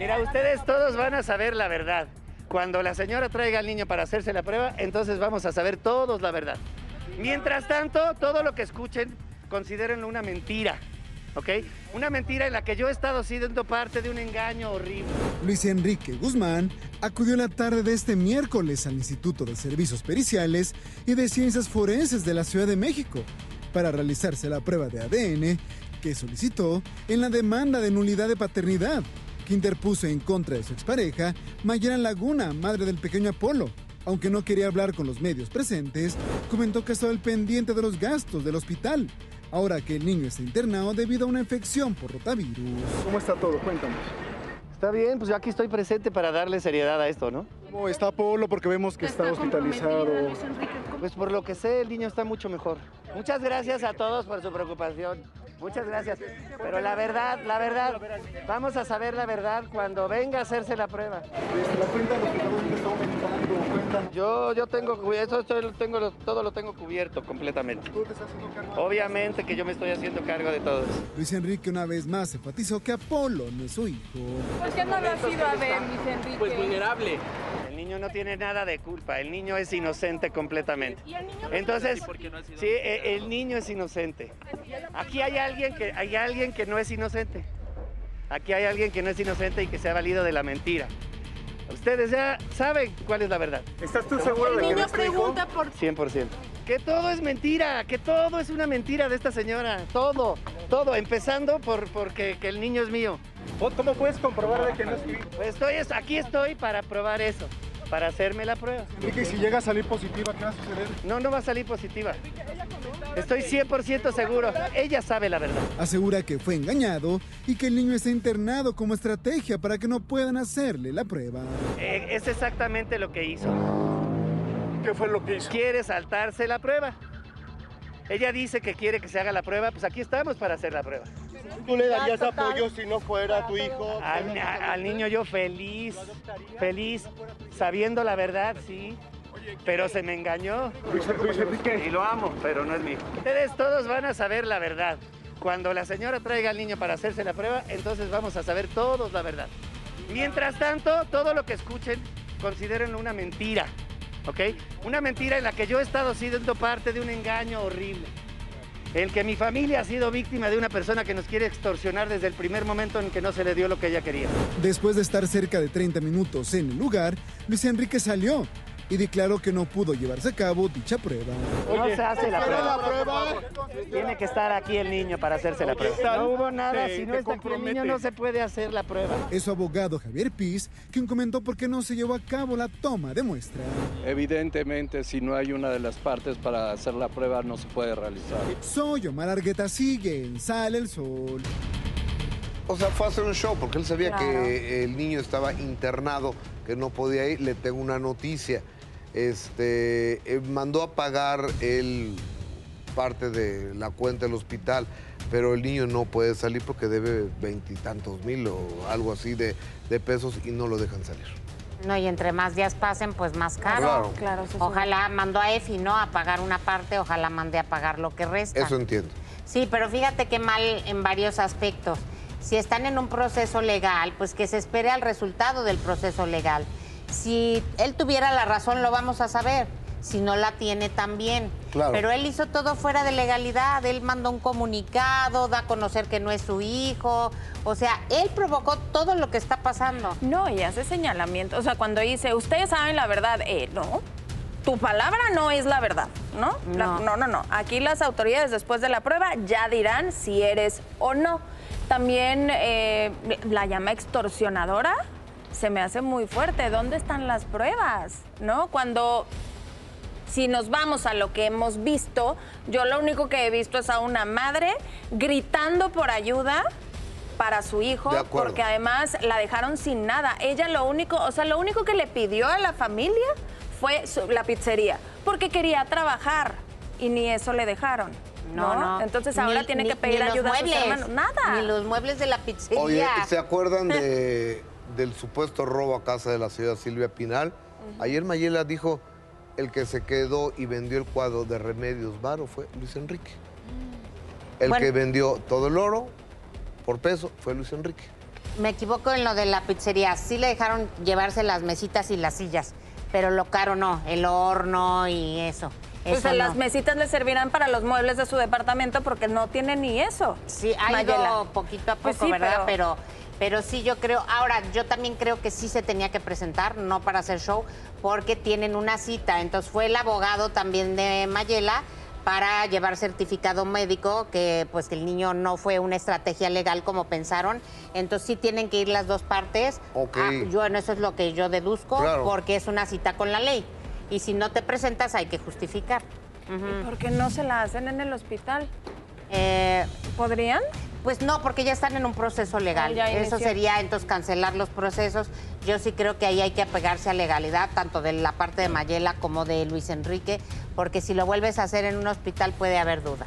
Mira, ustedes todos van a saber la verdad. Cuando la señora traiga al niño para hacerse la prueba, entonces vamos a saber todos la verdad. Mientras tanto, todo lo que escuchen, considérenlo una mentira. ¿Ok? Una mentira en la que yo he estado siendo parte de un engaño horrible. Luis Enrique Guzmán acudió la tarde de este miércoles al Instituto de Servicios Periciales y de Ciencias Forenses de la Ciudad de México para realizarse la prueba de ADN que solicitó en la demanda de nulidad de paternidad que interpuso en contra de su expareja, Mayera Laguna, madre del pequeño Apolo. Aunque no quería hablar con los medios presentes, comentó que estaba al pendiente de los gastos del hospital, ahora que el niño está internado debido a una infección por rotavirus. ¿Cómo está todo? Cuéntanos. Está bien, pues yo aquí estoy presente para darle seriedad a esto, ¿no? ¿Cómo está Apolo? Porque vemos que está, hospitalizado. Pues por lo que sé, el niño está mucho mejor. Muchas gracias a todos por su preocupación. Muchas gracias. Pero la verdad, la verdad, vamos a saber la verdad cuando venga a hacerse la prueba. La cuenta del hospital ¿dónde está aumentando. Yo, yo tengo cubierto, eso esto tengo, todo lo tengo cubierto completamente. ¿Tú te estás haciendo cargo? Obviamente que yo me estoy haciendo cargo de todo eso. Luis Enrique una vez más enfatizó que Apolo no es su hijo. ¿Por qué no lo has ido a ver, Luis Enrique? Pues vulnerable. El niño no tiene nada de culpa, el niño es inocente completamente. ¿Y el niño Entonces, ¿Por qué no ha sido? sí, e- el niño es inocente. Aquí hay alguien que hay alguien que no es inocente. Aquí hay alguien que no es inocente y que se ha valido de la mentira. Ustedes ya saben cuál es la verdad. ¿Estás tú seguro El de que no niño pregunta por 100%. Que todo es mentira, que todo es una mentira de esta señora. Todo, todo, empezando por porque que el niño es mío. ¿Cómo puedes comprobar de que no es tu hijo? Pues estoy, aquí estoy para probar eso, para hacerme la prueba. Enrique, y si llega a salir positiva, ¿qué va a suceder? No, no va a salir positiva. Estoy 100% seguro. Ella sabe la verdad. Asegura que fue engañado y que el niño está internado como estrategia para que no puedan hacerle la prueba. Eh, es exactamente lo que hizo. ¿Qué fue lo que hizo? Quiere saltarse la prueba. Ella dice que quiere que se haga la prueba, pues aquí estamos para hacer la prueba. ¿Tú le darías apoyo si no fuera tu hijo? Al, a- al niño yo feliz, feliz, sabiendo la verdad, sí. Pero se me engañó. Y lo amo, pero no es mi hijo. Ustedes todos van a saber la verdad. Cuando la señora traiga al niño para hacerse la prueba, entonces vamos a saber todos la verdad. Mientras tanto, todo lo que escuchen, considérenlo una mentira. ¿Ok? Una mentira en la que yo he estado siendo parte de un engaño horrible. El que mi familia ha sido víctima de una persona que nos quiere extorsionar desde el primer momento en que no se le dio lo que ella quería. Después de estar cerca de 30 minutos en el lugar, Luis Enrique salió y declaró que no pudo llevarse a cabo dicha prueba. no se hace la ¿Pero prueba. la prueba? Tiene que estar aquí el niño para hacerse la prueba. No hubo nada, si no está aquí el niño no se puede hacer la prueba. Es su abogado Javier Piz quien comentó por qué no se llevó a cabo la toma de muestra. Evidentemente, si no hay una de las partes para hacer la prueba, no se puede realizar. Soy Omar Argueta, sigue en Sale el Sol. O sea, fue a hacer un show porque él sabía que el niño estaba internado, que no podía ir. Le tengo una noticia. Este, eh, mandó a pagar él parte de la cuenta del hospital, pero el niño no puede salir porque debe veintitantos mil o algo así de, de pesos y no lo dejan salir. No, y entre más días pasen, pues más caro. Claro. Claro, eso es Ojalá mandó a Efi, ¿no? A pagar una parte, ojalá mande a pagar lo que resta. Eso entiendo. Sí, pero fíjate qué mal en varios aspectos. Si están en un proceso legal, pues que se espere al resultado del proceso legal. Si él tuviera la razón, lo vamos a saber. Si no la tiene, también. Claro. Pero él hizo todo fuera de legalidad. Él mandó un comunicado, da a conocer que no es su hijo. O sea, él provocó todo lo que está pasando. No, y hace señalamiento. O sea, cuando dice, ustedes saben la verdad, eh, no. Tu palabra no es la verdad, ¿no? La- no, no, no. Aquí las autoridades después de la prueba ya dirán si eres o no. También eh, la llama extorsionadora se me hace muy fuerte. ¿Dónde están las pruebas? ¿No? Cuando si nos vamos a lo que hemos visto, yo lo único que he visto es a una madre gritando por ayuda para su hijo, De acuerdo. porque además la dejaron sin nada. Ella lo único, o sea, lo único que le pidió a la familia fue su- la pizzería, porque quería trabajar y ni eso le dejaron. No, No, no. Entonces Ni- ahora tiene ni- que pedir ni los ayuda a sus muebles, hermanos. Nada. Ni los muebles de la pizzería. Oye, ¿se acuerdan de, del supuesto robo a casa de la señora Silvia Pinal? Ayer Mayela dijo, el que se quedó y vendió el cuadro de Remedios Varo fue Luis Enrique. El Bueno. que vendió todo el oro por peso fue Luis Enrique. Me equivoco en lo de la pizzería. Sí le dejaron llevarse las mesitas y las sillas, pero lo caro no, el horno y eso. Pues Eso las no. mesitas le servirán para los muebles de su departamento porque no tiene ni eso. Sí, ha Mayela. ido poquito a poco, Pues sí, ¿verdad? pero- Pero... pero sí, yo creo. Ahora, yo también creo que sí se tenía que presentar, no para hacer show, porque tienen una cita. Entonces fue el abogado también de Mayela para llevar certificado médico, que pues que el niño no fue una estrategia legal como pensaron. Entonces sí tienen que ir las dos partes. Ok. Ah, yo en eso es lo que yo deduzco, Claro. porque es una cita con la ley. Y si no te presentas hay que justificar. ¿Y por qué no se la hacen en el hospital? Eh, ¿Podrían? Pues no, porque ya están en un proceso legal. Ah, Eso sería entonces cancelar los procesos. Yo sí creo que ahí hay que apegarse a legalidad, tanto de la parte de Mayela como de Luis Enrique, porque si lo vuelves a hacer en un hospital puede haber duda.